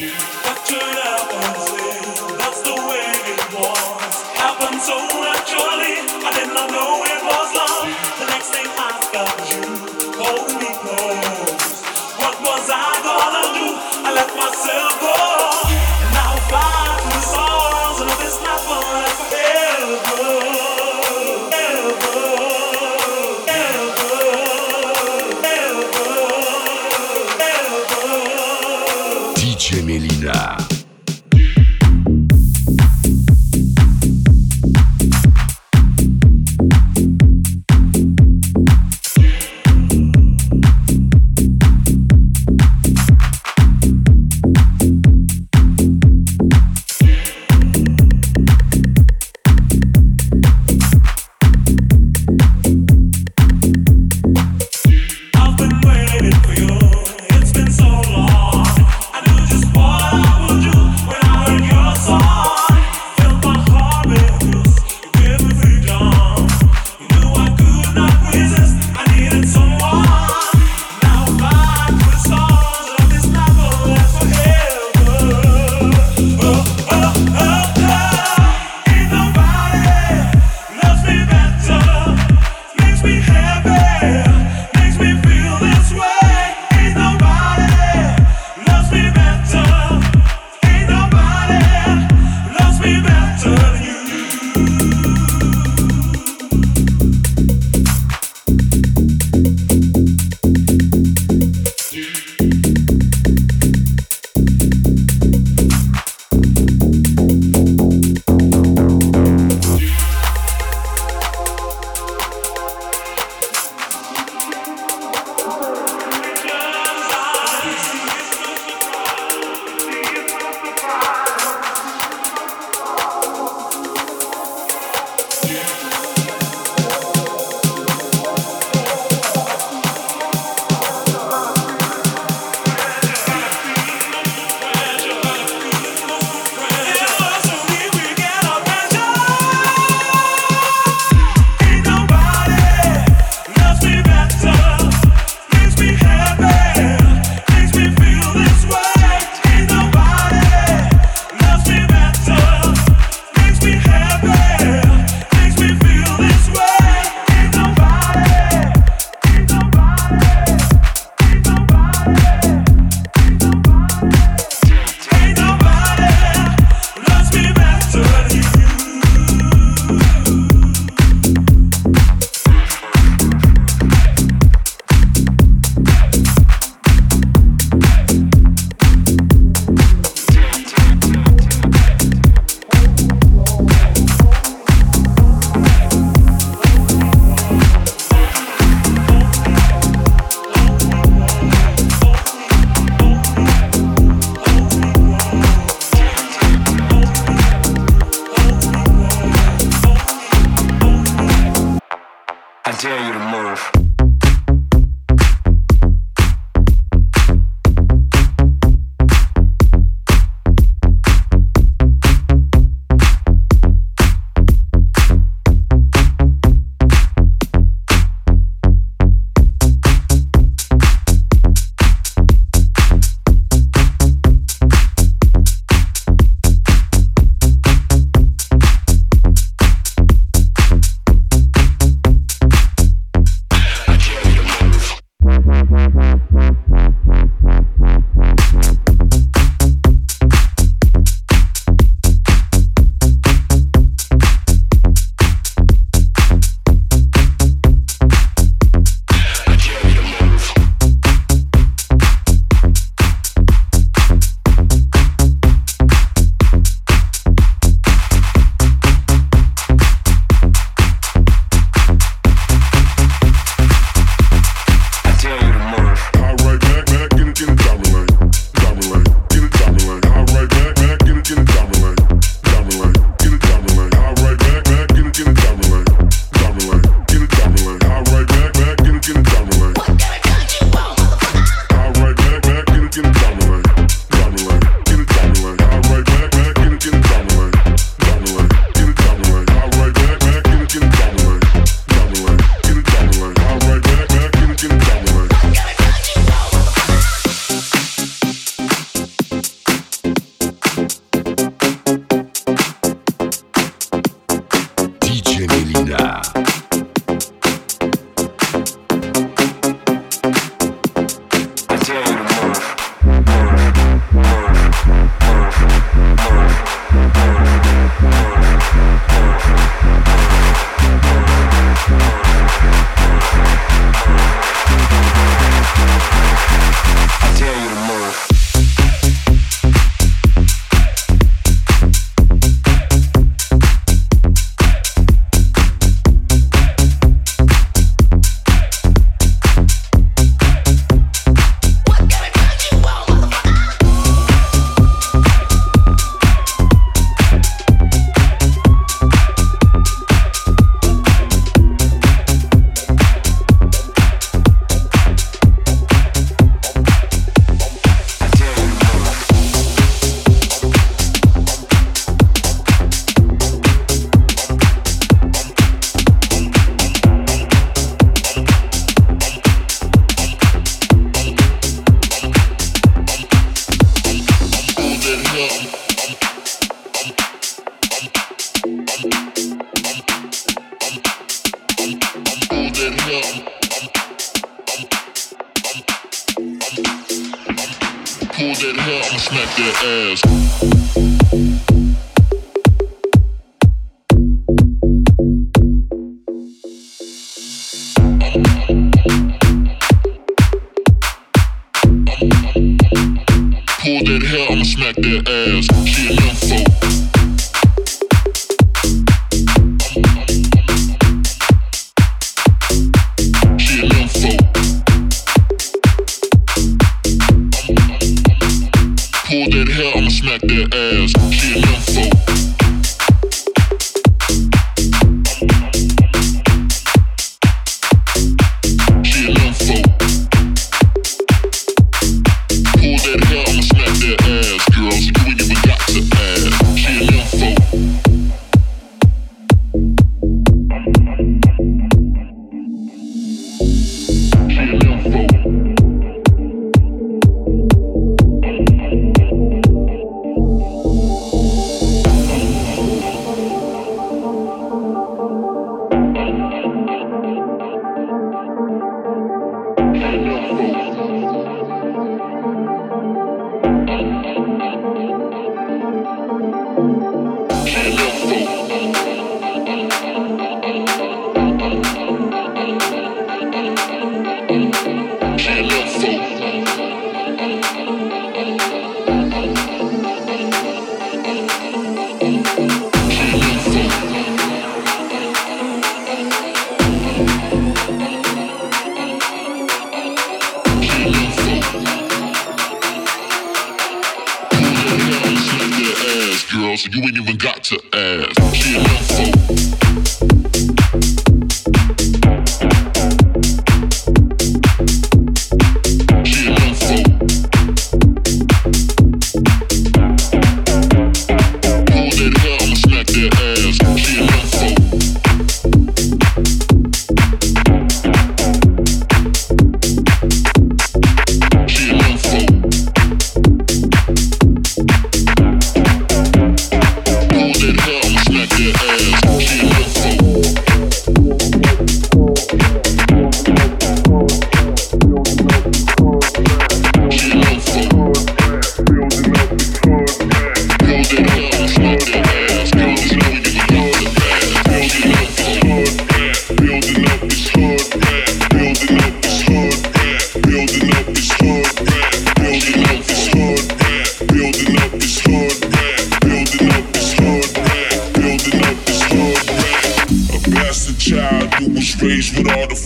you. It's been so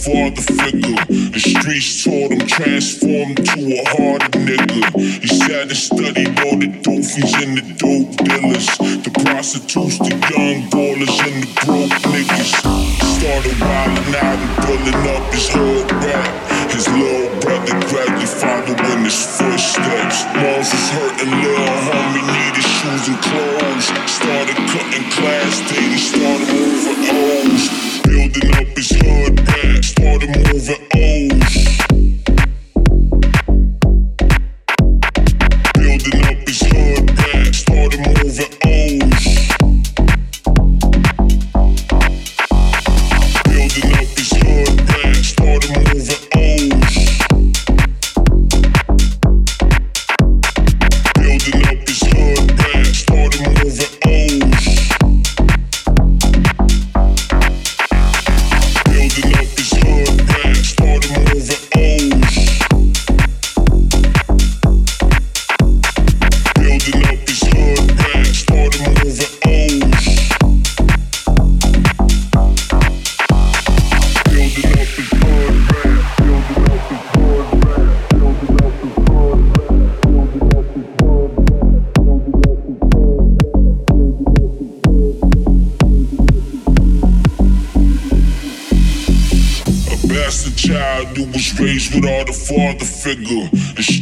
father figure. The streets taught him transformed to a harder nigga. He sat and studied all the doofies and the dope dealers, the prostitutes, the young ballers, and the broke niggas. Started wildin' out and building up his hood rap. His little brother gradually following his footsteps. Moms was hurting, little homie needed shoes and clothes. Started cutting class daily, started moving O's. Building up his hood rap, started moving O's. Oh.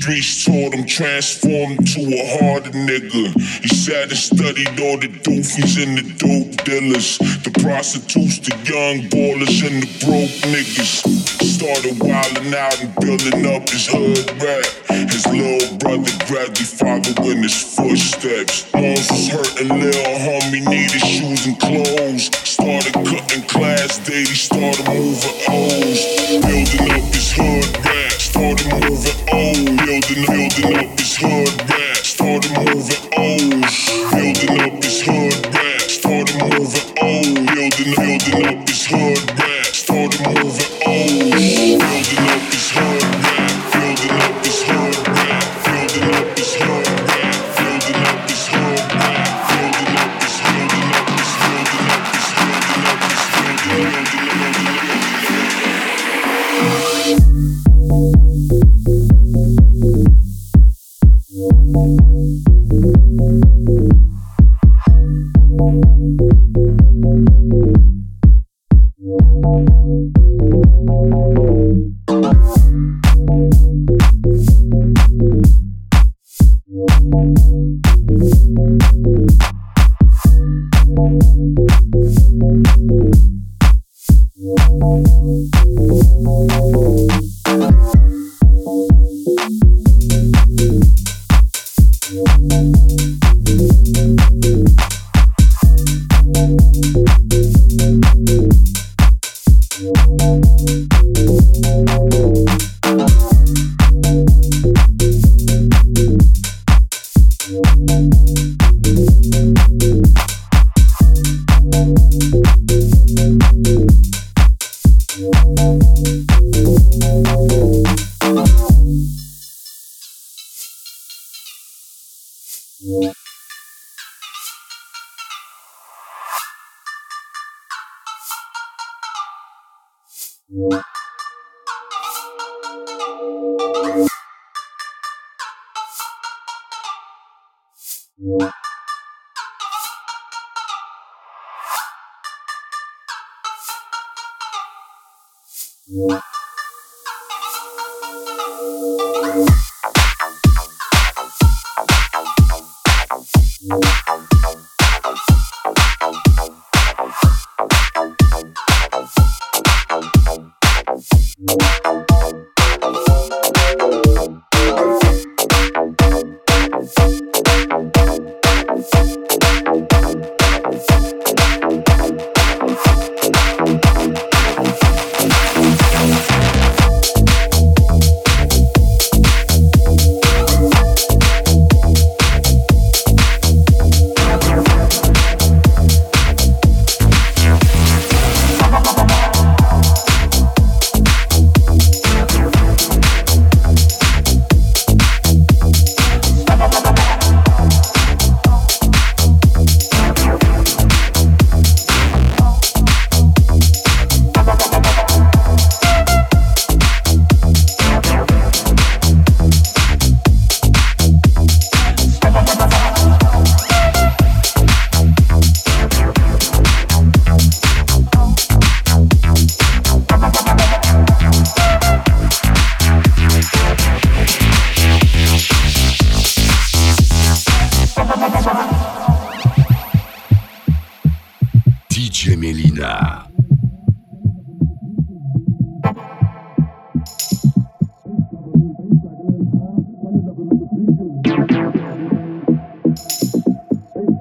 Streets taught him transformed to a harder nigga. He sat and studied all the doofies and the dope dealers, the prostitutes, the young ballers, and the broke niggas. Started wildin' out and building up his hood rap. His little brother gradually following his footsteps. Moms was hurting, little homie needed shoes and clothes. Started cutting class daily, started moving O's. Building up his hood Started moving, oh, building, building up this hood rat. Started moving,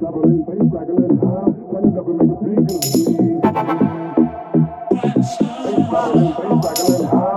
doubling, face tackling, huh? Turn it up and. Face tackling, face?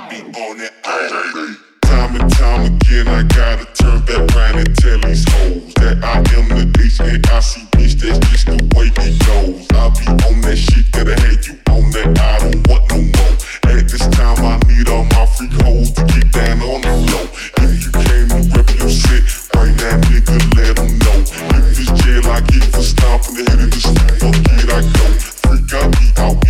I be on that ice. Time and time again, I gotta turn back around and tell these hoes that I am the and I see just the way. I be on that shit that I had you on that I don't want no more. At this time, I need all my freak to get down on the low. If you came to rip your shit, right now, nigga, let them know. If it's jail, I get for stomping the head of fuck it, I go. Freak, out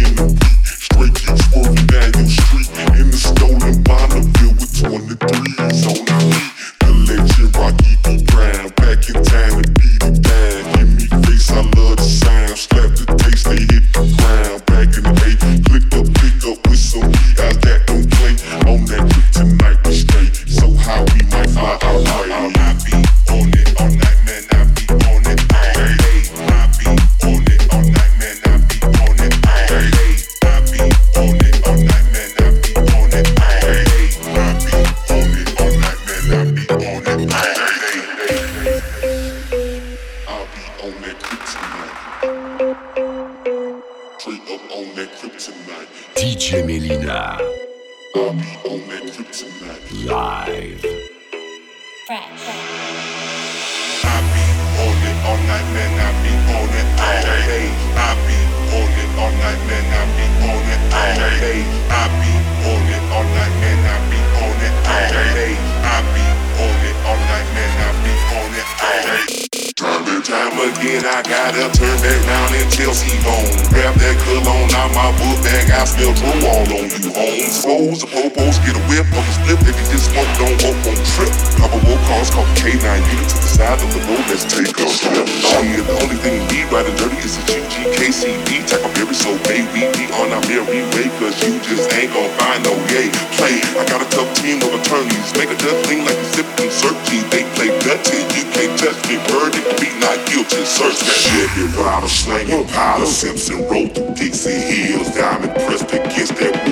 that the take the only thing we riding dirty is a GGKCD type of berry, so baby, we on our merry way, cause you just ain't gon' find no yay play. I got a tough team of attorneys, make a death thing like a sip and team. They play dirty, you can't touch me, verdict, be not guilty, search that shit. Rider, slanging, pile of Simpson, roll through Dixie Hills, diamond pressed against that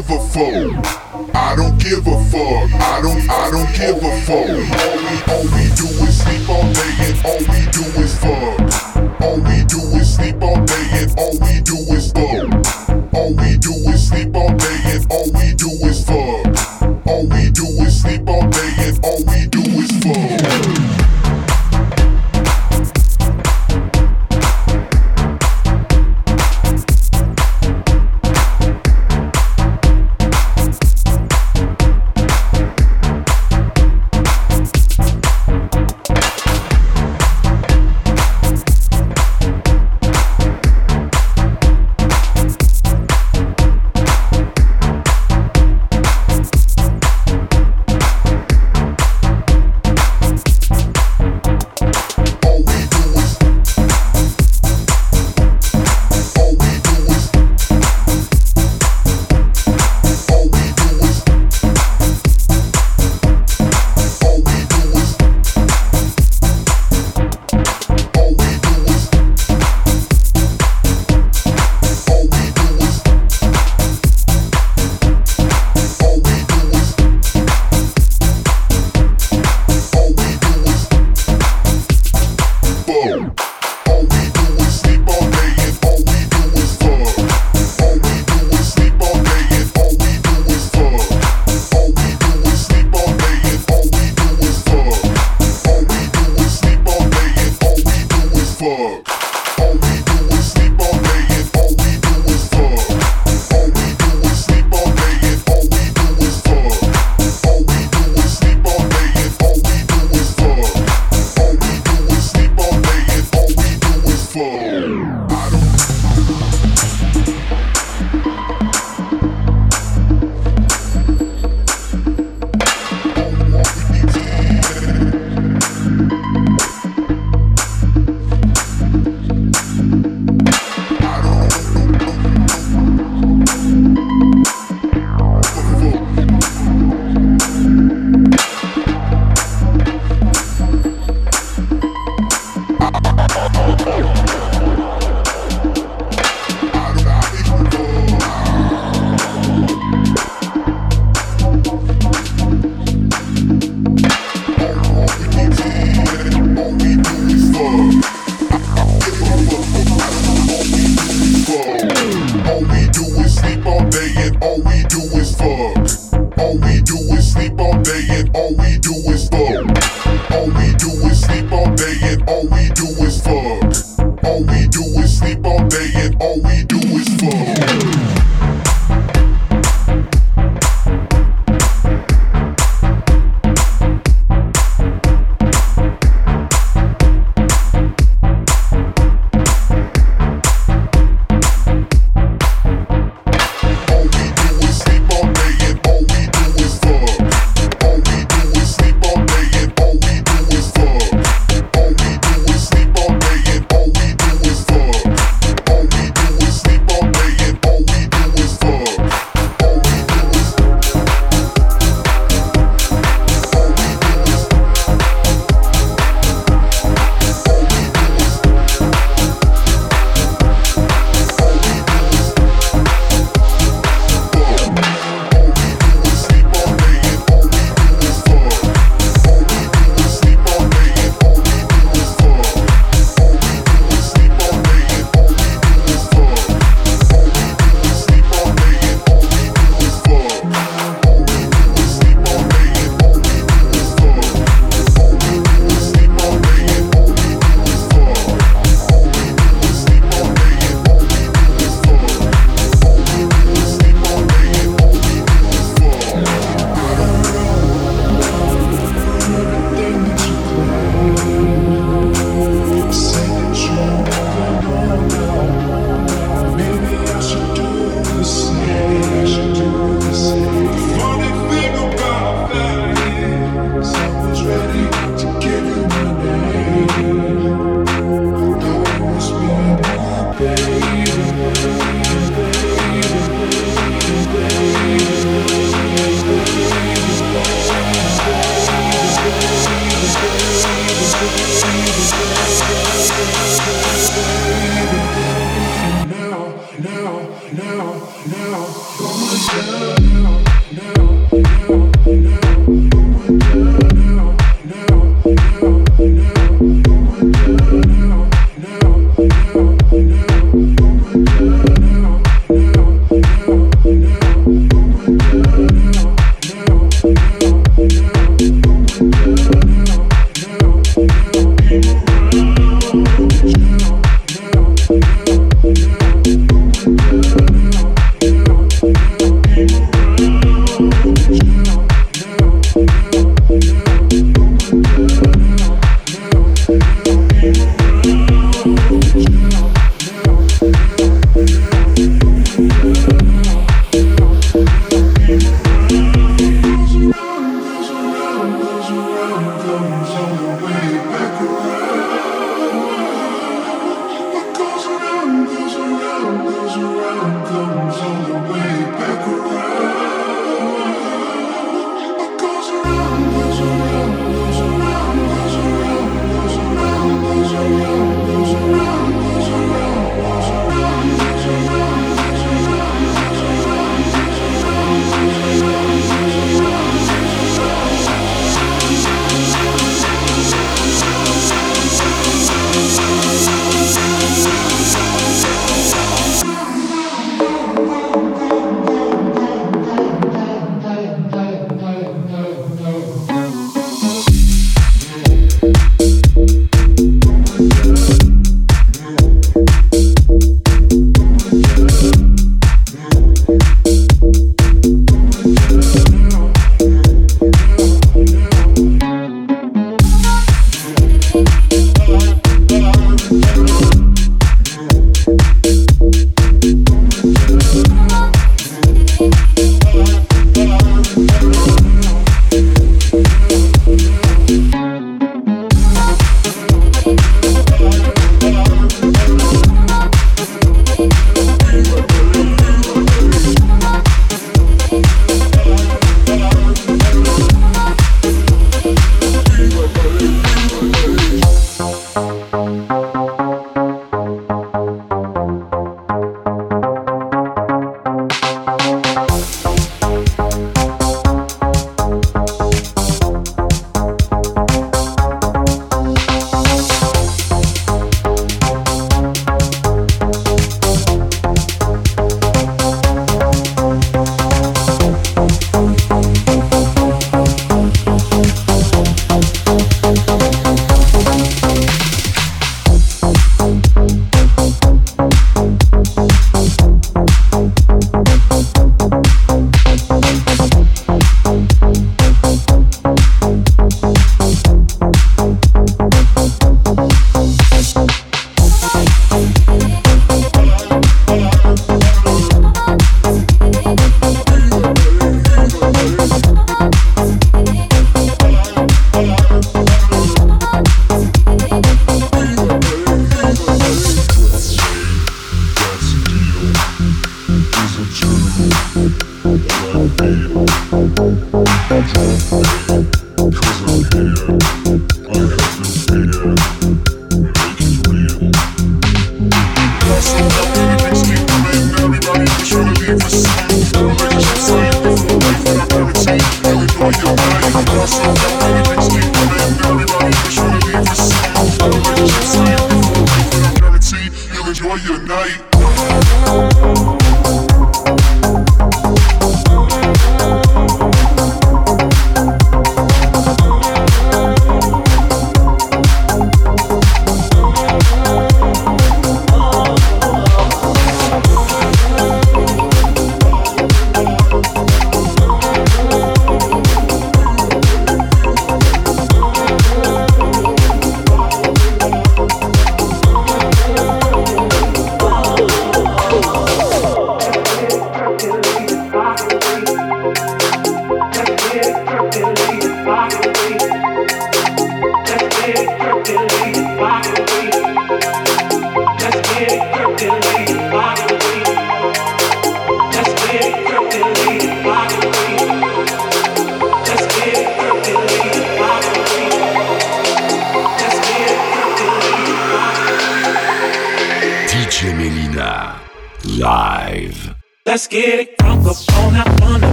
give a fuck. I don't give a fuck. I don't, I don't give a fuck. All we, all we do is sleep all day and all we do is fuck. All we do is sleep all day and all we do is fuck. All we do is sleep all day and all we do is fuck. All we do is sleep all day and all we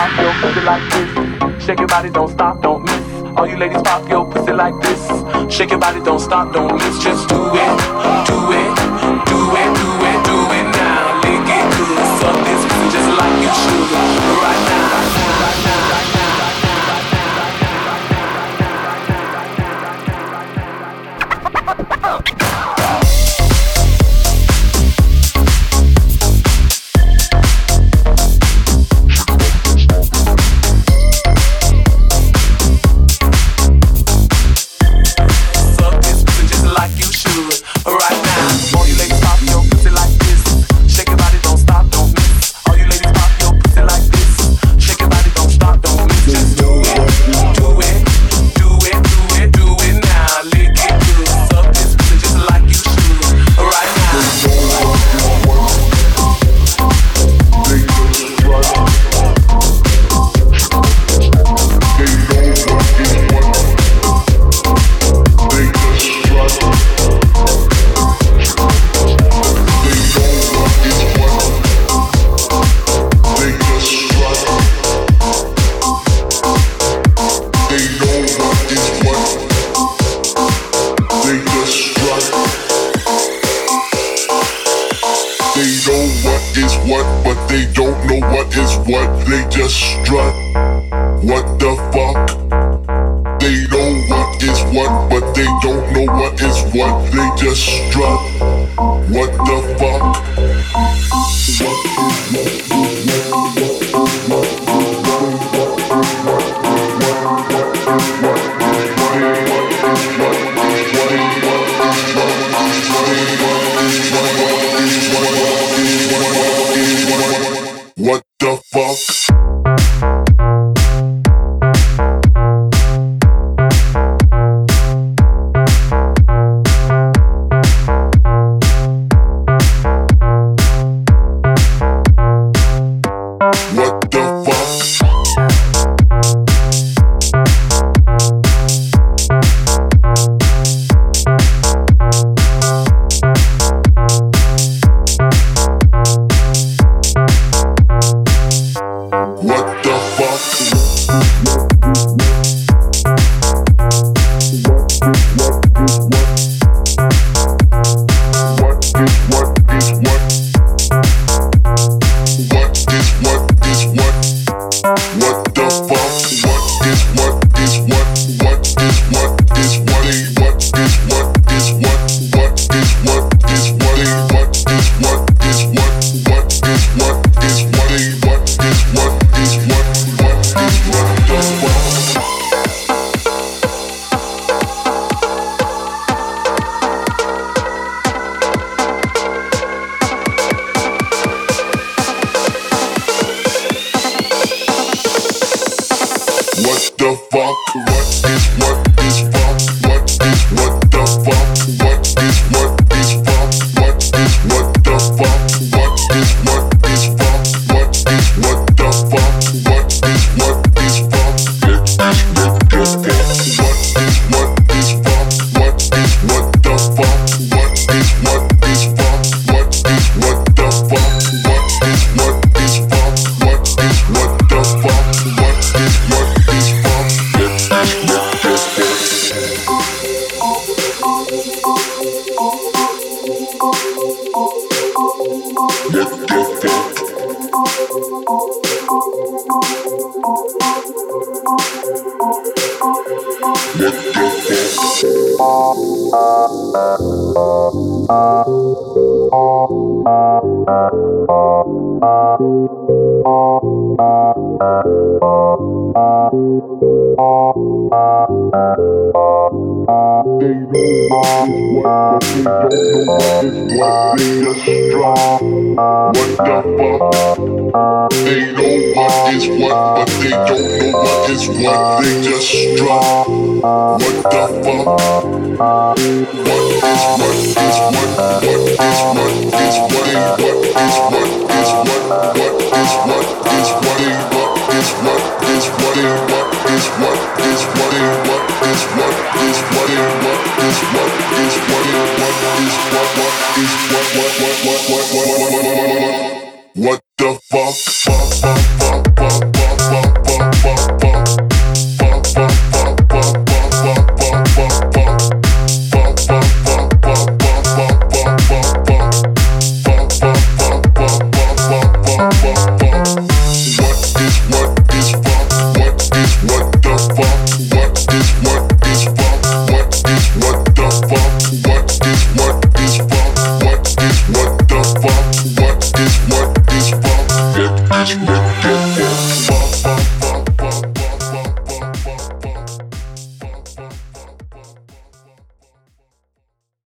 pop your pussy like this. Shake your body, don't stop, don't miss. All you ladies pop your pussy like this. Shake your body, don't stop, don't miss. Just do it, do it, do it, do it, do it now. Lick it good, suck this pussy just like you should. Right. What the fuck? What they just dropped? What the fuck? What is what is what? What is what is what? What is what is what? What is what is what? What is what is what? What is what is what? What is what is what?